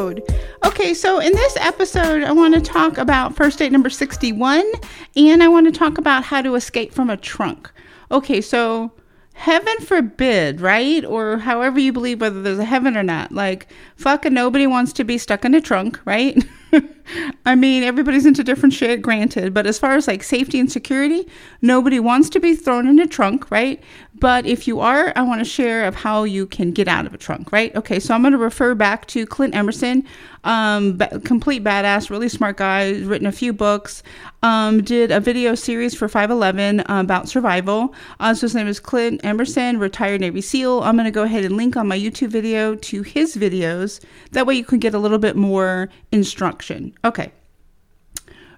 episode. Okay, so in this episode, I want to talk about first date number 61 and I want to talk about how to escape from a trunk. Okay, so heaven forbid, right? Or however you believe whether there's a heaven or not. Like, fucking nobody wants to be stuck in a trunk, right? I mean, everybody's into different shit, granted, but as far as like safety and security, nobody wants to be thrown in a trunk, right? But if you are, I want to share of how you can get out of a trunk, right? Okay, so I'm going to refer back to Clint Emerson, um, complete badass, really smart guy, written a few books, um, did a video series for 511 uh, about survival. Uh, so his name is Clint Emerson, retired Navy SEAL. I'm going to go ahead and link on my YouTube video to his videos. That way you can get a little bit more instruction. Okay.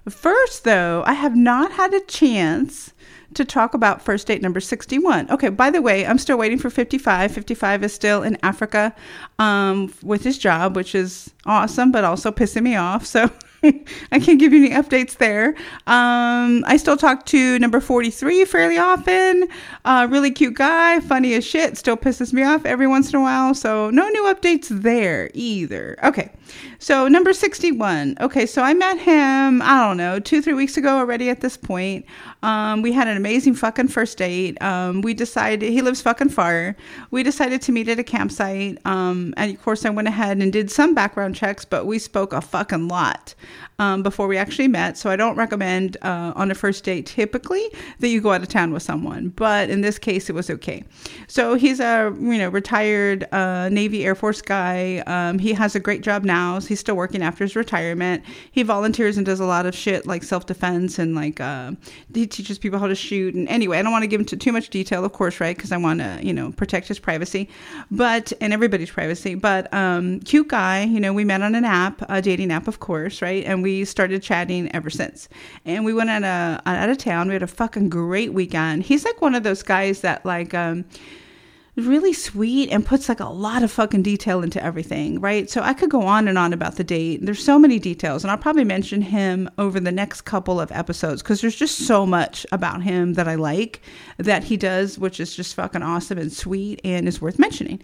First, though, I have not had a chance to talk about first date number 61. Okay, by the way, I'm still waiting for 55. 55 is still in Africa um, with his job, which is awesome, but also pissing me off. So I can't give you any updates there. Um, I still talk to number 43 fairly often. Uh, really cute guy, funny as shit, still pisses me off every once in a while. So no new updates there either. Okay, so number 61. Okay, so I met him, I don't know, two, three weeks ago already at this point. Um, we had an amazing fucking first date. Um, we decided, he lives fucking far. We decided to meet at a campsite. Um, and of course, I went ahead and did some background checks, but we spoke a fucking lot um, before we actually met. So I don't recommend uh, on a first date typically that you go out of town with someone, but in this case, it was okay. So he's a you know retired uh, Navy Air Force guy. Um, he has a great job now. So he's still working after his retirement. He volunteers and does a lot of shit like self defense and like uh, he teaches people how to shoot. And anyway, I don't want to give into too much detail, of course, right? Because I want to you know protect his privacy, but and everybody's privacy. But um, cute guy. You know, we met on an app, a dating app, of course, right? And we started chatting ever since. And we went on a out of town. We had a fucking great weekend. He's like one of those guys that like um really sweet and puts like a lot of fucking detail into everything, right? So I could go on and on about the date. There's so many details, and I'll probably mention him over the next couple of episodes because there's just so much about him that I like that he does, which is just fucking awesome and sweet and is worth mentioning.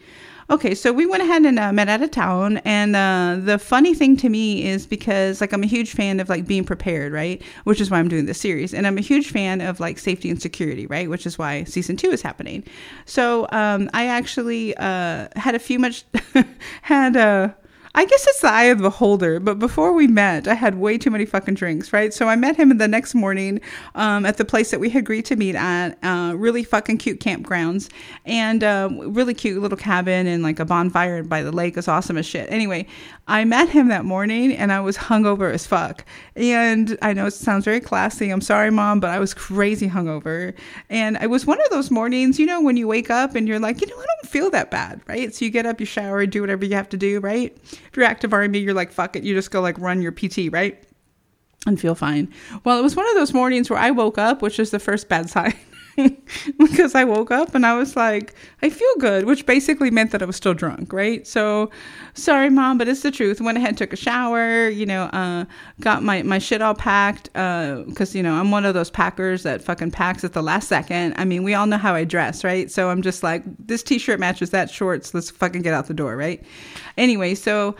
Okay, so we went ahead and uh, met out of town, and uh, the funny thing to me is because like I'm a huge fan of like being prepared, right? Which is why I'm doing this series, and I'm a huge fan of like safety and security, right? Which is why season two is happening. So um, I actually uh, had a few much had a uh, I guess it's the eye of the beholder, but before we met, I had way too many fucking drinks, right? So I met him the next morning um, at the place that we had agreed to meet at. Uh, really fucking cute campgrounds and uh, really cute little cabin and like a bonfire by the lake is awesome as shit. Anyway, I met him that morning and I was hungover as fuck. And I know it sounds very classy. I'm sorry, mom, but I was crazy hungover. And it was one of those mornings, you know, when you wake up and you're like, you know, I don't feel that bad, right? So you get up, you shower, do whatever you have to do, right? If you're active army, you're like, fuck it. You just go like run your PT, right? And feel fine. Well, it was one of those mornings where I woke up, which is the first bad sign. because I woke up and I was like, I feel good, which basically meant that I was still drunk, right? So, sorry, mom, but it's the truth. Went ahead, took a shower, you know, uh, got my, my shit all packed, because, uh, you know, I'm one of those packers that fucking packs at the last second. I mean, we all know how I dress, right? So I'm just like, this t shirt matches that shorts. Let's fucking get out the door, right? Anyway, so.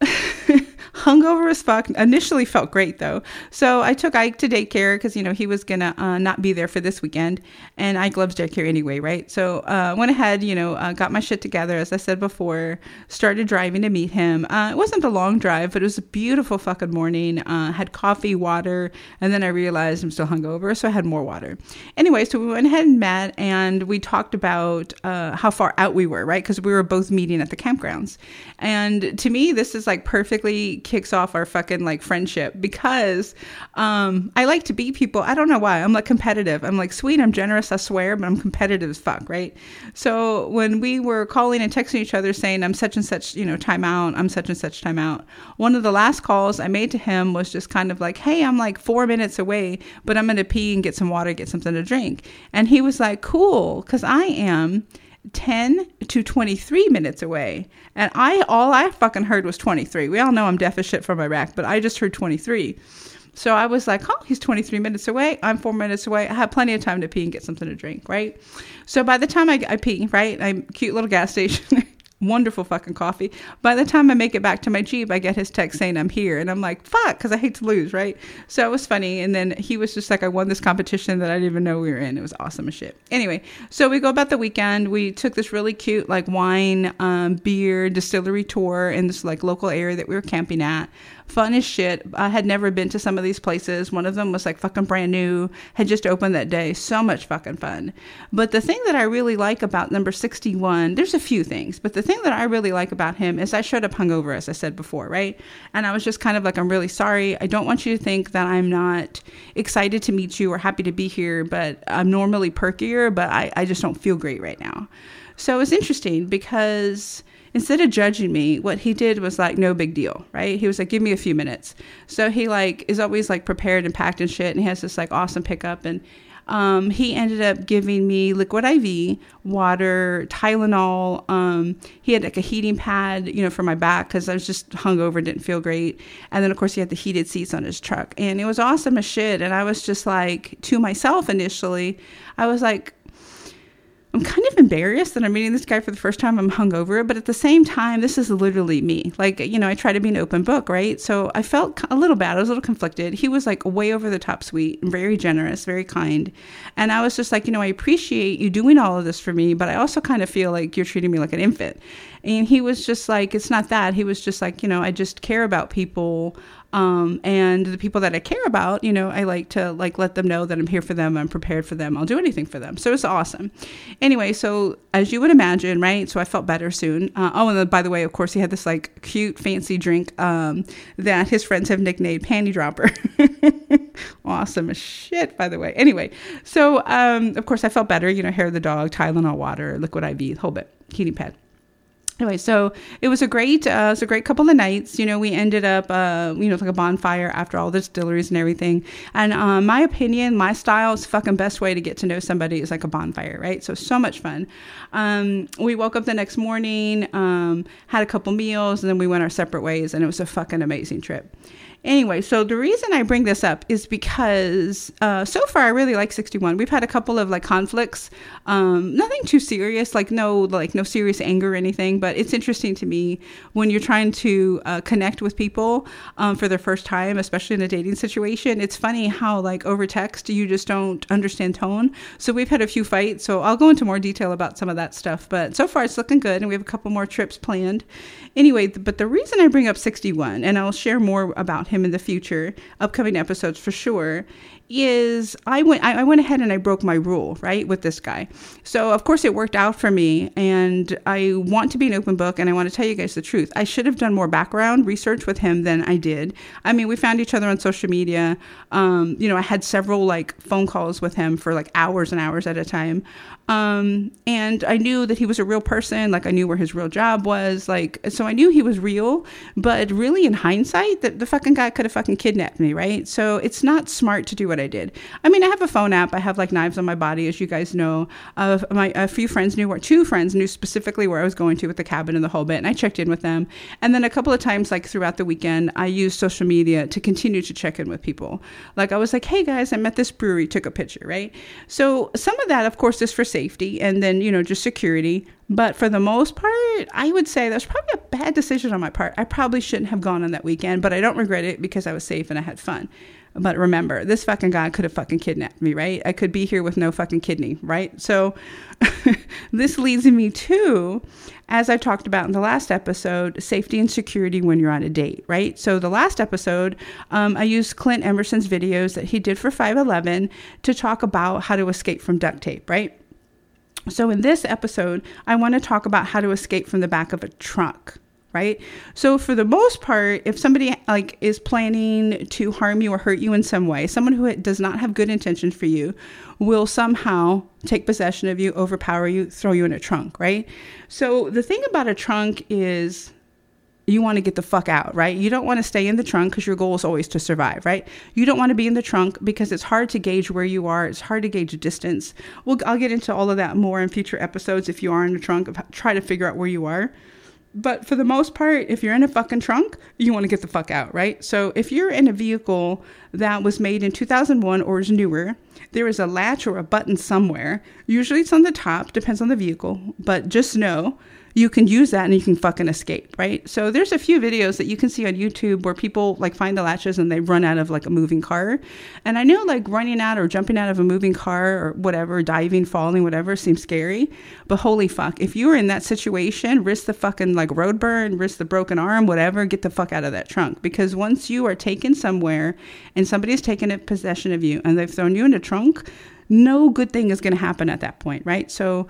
hungover as fuck. Initially felt great though. So I took Ike to daycare because, you know, he was going to uh, not be there for this weekend. And Ike loves daycare anyway, right? So uh, went ahead, you know, uh, got my shit together, as I said before, started driving to meet him. Uh, it wasn't a long drive, but it was a beautiful fucking morning. Uh, had coffee, water, and then I realized I'm still hungover, so I had more water. Anyway, so we went ahead and met and we talked about uh, how far out we were, right? Because we were both meeting at the campgrounds. And to me, this is like perfectly kicks off our fucking like friendship because um, I like to beat people. I don't know why. I'm like competitive. I'm like sweet. I'm generous. I swear, but I'm competitive as fuck, right? So when we were calling and texting each other saying I'm such and such, you know, time out. I'm such and such time out. One of the last calls I made to him was just kind of like, hey, I'm like four minutes away, but I'm gonna pee and get some water, get something to drink. And he was like, cool, because I am. 10 to 23 minutes away. And I all I fucking heard was 23. We all know I'm deaf as shit from Iraq, but I just heard 23. So I was like, oh, he's 23 minutes away. I'm four minutes away. I have plenty of time to pee and get something to drink, right? So by the time I, I pee, right, I'm cute little gas station. wonderful fucking coffee. By the time I make it back to my Jeep, I get his text saying I'm here. And I'm like, fuck, because I hate to lose, right? So it was funny. And then he was just like, I won this competition that I didn't even know we were in. It was awesome as shit. Anyway, so we go about the weekend. We took this really cute, like, wine, um, beer, distillery tour in this, like, local area that we were camping at fun as shit. I had never been to some of these places. One of them was like fucking brand new, had just opened that day. So much fucking fun. But the thing that I really like about number 61, there's a few things, but the thing that I really like about him is I showed up hungover, as I said before, right? And I was just kind of like, I'm really sorry. I don't want you to think that I'm not excited to meet you or happy to be here, but I'm normally perkier, but I, I just don't feel great right now. So it was interesting because instead of judging me, what he did was like, no big deal, right? He was like, give me a few minutes. So he like is always like prepared and packed and shit, and he has this like awesome pickup and. Um, he ended up giving me liquid IV, water, Tylenol. Um, he had like a heating pad, you know, for my back because I was just hungover, didn't feel great. And then, of course, he had the heated seats on his truck. And it was awesome as shit. And I was just like, to myself initially, I was like, I'm kind of embarrassed that I'm meeting this guy for the first time. I'm hungover, but at the same time, this is literally me. Like, you know, I try to be an open book, right? So I felt a little bad. I was a little conflicted. He was like way over the top sweet and very generous, very kind. And I was just like, you know, I appreciate you doing all of this for me, but I also kind of feel like you're treating me like an infant. And he was just like, it's not that. He was just like, you know, I just care about people. Um, and the people that I care about, you know, I like to like let them know that I'm here for them. I'm prepared for them. I'll do anything for them. So it's awesome. Anyway, so as you would imagine, right? So I felt better soon. Uh, oh, and by the way, of course, he had this like cute, fancy drink um, that his friends have nicknamed Panty Dropper. awesome as shit, by the way. Anyway, so um, of course I felt better. You know, hair of the dog, Tylenol water, liquid IV, whole bit, heating pad anyway so it was a great uh, it was a great couple of nights. You know we ended up uh, you know like a bonfire after all the distilleries and everything. And um, my opinion my style is fucking best way to get to know somebody is like a bonfire right? So so much fun. Um, we woke up the next morning um, had a couple meals and then we went our separate ways and it was a fucking amazing trip Anyway, so the reason I bring this up is because uh, so far I really like 61. We've had a couple of like conflicts, um, nothing too serious, like no like no serious anger or anything. But it's interesting to me when you're trying to uh, connect with people um, for the first time, especially in a dating situation. It's funny how like over text you just don't understand tone. So we've had a few fights. So I'll go into more detail about some of that stuff. But so far it's looking good, and we have a couple more trips planned. Anyway, but the reason I bring up 61, and I'll share more about him in the future, upcoming episodes for sure, is I went I, went ahead and I broke my rule, right, with this guy. So of course it worked out for me and I want to be an open book and I want to tell you guys the truth. I should have done more background research with him than I did. I mean, we found each other on social media. Um, you know, I had several like phone calls with him for like hours and hours at a time. Um, and I knew that he was a real person. Like I knew where his real job was. Like, so I knew he was real. But really, in hindsight, that the fucking guy could have fucking kidnapped me, right? So it's not smart to do what I did. I mean, I have a phone app. I have like knives on my body, as you guys know. Uh, my a few friends knew where two friends knew specifically where I was going to with the cabin and the whole bit, and I checked in with them. And then a couple of times, like throughout the weekend, I used social media to continue to check in with people. Like I was like, hey guys, I'm at this brewery, took a picture, right? So some of that, of course, is for safety and then, you know, just security. But for the most part, I would say that's probably a bad decision on my part. I probably shouldn't have gone on that weekend, but I don't regret it because I was safe and I had fun. But remember, this fucking guy could have fucking kidnapped me, right? I could be here with no fucking kidney, right? So this leads me to, as I talked about in the last episode, safety and security when you're on a date, right? So the last episode, um, I used Clint Emerson's videos that he did for 511 to talk about how to escape from duct tape, right? So, in this episode, I want to talk about how to escape from the back of a truck right so for the most part if somebody like is planning to harm you or hurt you in some way someone who does not have good intentions for you will somehow take possession of you overpower you throw you in a trunk right so the thing about a trunk is you want to get the fuck out, right? You don't want to stay in the trunk because your goal is always to survive, right? You don't want to be in the trunk because it's hard to gauge where you are. It's hard to gauge distance. Well, I'll get into all of that more in future episodes. If you are in the trunk, try to figure out where you are. But for the most part, if you're in a fucking trunk, you want to get the fuck out, right? So if you're in a vehicle that was made in 2001 or is newer, there is a latch or a button somewhere. Usually it's on the top, depends on the vehicle, but just know you can use that and you can fucking escape, right? So there's a few videos that you can see on YouTube where people like find the latches and they run out of like a moving car. And I know like running out or jumping out of a moving car or whatever, diving, falling, whatever seems scary. But holy fuck, if you were in that situation, risk the fucking like road burn, risk the broken arm, whatever, get the fuck out of that trunk. Because once you are taken somewhere and somebody's taken possession of you and they've thrown you in a trunk, no good thing is going to happen at that point, right? So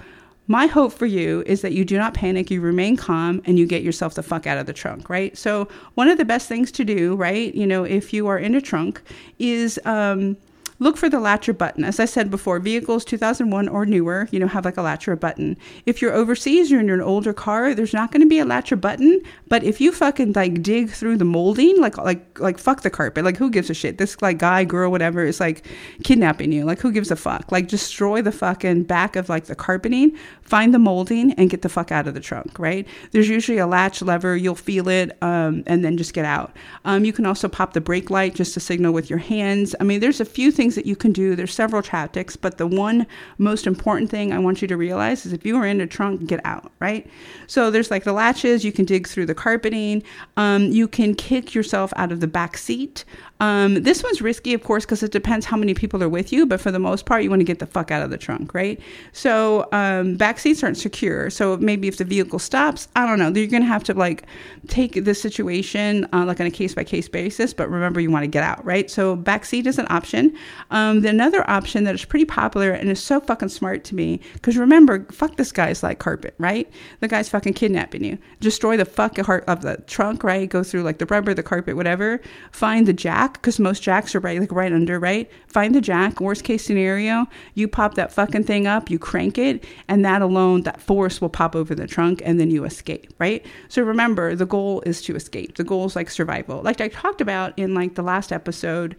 my hope for you is that you do not panic, you remain calm, and you get yourself the fuck out of the trunk, right? So, one of the best things to do, right, you know, if you are in a trunk, is um, Look for the latcher button. As I said before, vehicles 2001 or newer, you know, have like a latcher button. If you're overseas, you're in an older car, there's not going to be a latcher button. But if you fucking like dig through the molding, like like like fuck the carpet, like who gives a shit? This like guy, girl, whatever is like kidnapping you. Like who gives a fuck? Like destroy the fucking back of like the carpeting, find the molding, and get the fuck out of the trunk. Right? There's usually a latch lever. You'll feel it, um, and then just get out. Um, you can also pop the brake light just to signal with your hands. I mean, there's a few things things that you can do. There's several tactics, but the one most important thing I want you to realize is if you are in a trunk, get out, right? So there's like the latches, you can dig through the carpeting, um, you can kick yourself out of the back seat. Um, this one's risky, of course, because it depends how many people are with you, but for the most part, you want to get the fuck out of the trunk, right? So um, back seats aren't secure. So maybe if the vehicle stops, I don't know, you're going to have to like take the situation uh, like on a case by case basis, but remember you want to get out, right? So back seat is an option. Um, the another option that is pretty popular and is so fucking smart to me, because remember, fuck this guy's like carpet, right? The guy's fucking kidnapping you. Destroy the fuck of the trunk, right? Go through like the rubber, the carpet, whatever. Find the jack jack because most jacks are right like right under right? Find the jack worst case scenario you pop that fucking thing up you crank it and that alone that force will pop over the trunk and then you escape right? So remember the goal is to escape. The goal is like survival. Like i talked about in like the last episode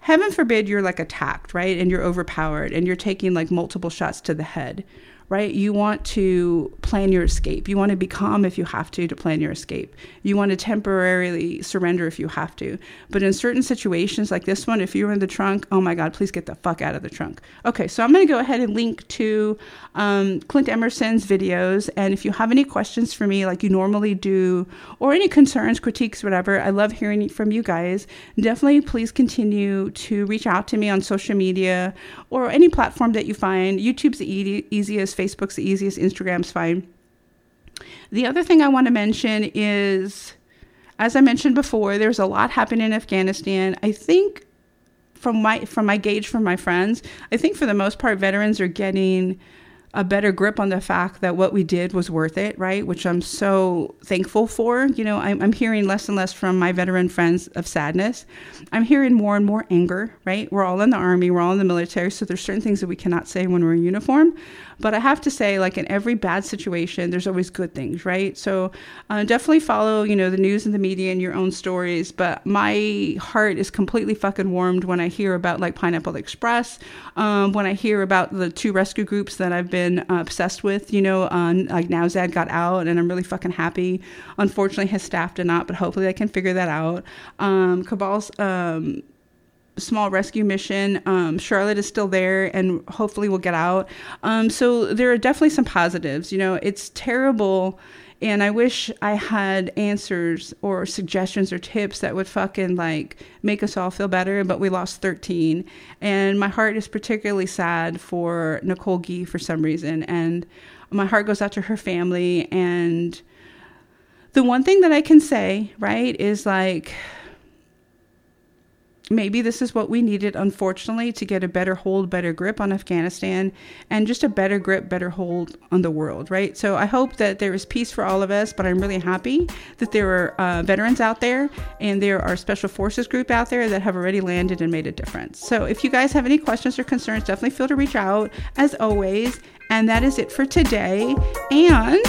heaven forbid you're like attacked right? And you're overpowered and you're taking like multiple shots to the head right? You want to plan your escape. You want to be calm if you have to to plan your escape. You want to temporarily surrender if you have to. But in certain situations like this one, if you're in the trunk, oh my God, please get the fuck out of the trunk. Okay, so I'm going to go ahead and link to um, Clint Emerson's videos. And if you have any questions for me, like you normally do, or any concerns, critiques, whatever, I love hearing from you guys. Definitely please continue to reach out to me on social media or any platform that you find. YouTube's the easiest Facebook's the easiest, Instagram's fine. The other thing I want to mention is, as I mentioned before, there's a lot happening in Afghanistan. I think from my from my gauge from my friends, I think for the most part, veterans are getting a better grip on the fact that what we did was worth it, right? Which I'm so thankful for. You know, I'm, I'm, hearing less and less from my veteran friends of sadness. I'm hearing more and more anger, right? We're all in the army, we're all in the military, so there's certain things that we cannot say when we're in uniform. But I have to say, like in every bad situation, there's always good things, right? So uh, definitely follow, you know, the news and the media and your own stories. But my heart is completely fucking warmed when I hear about like Pineapple Express, um, when I hear about the two rescue groups that I've been uh, obsessed with, you know, like Nowzad got out and I'm really fucking happy. Unfortunately, his staff did not, but hopefully they can figure that out. Um, Kabul's, um, small rescue mission. Um, Charlotte is still there and hopefully will get out. Um, so there are definitely some positives. You know, it's terrible. And I wish I had answers or suggestions or tips that would fucking like make us all feel better. But we lost 13. And my heart is particularly sad for Nicole Gee for some reason. And my heart goes out to her family. And the one thing that I can say, right, is like, maybe this is what we needed, unfortunately, to get a better hold, better grip on Afghanistan, and just a better grip, better hold on the world, right? So I hope that there is peace for all of us, but I'm really happy that there are uh, veterans out there and there are special forces group out there that have already landed and made a difference. So if you guys have any questions or concerns, definitely feel to reach out as always. And that is it for today. And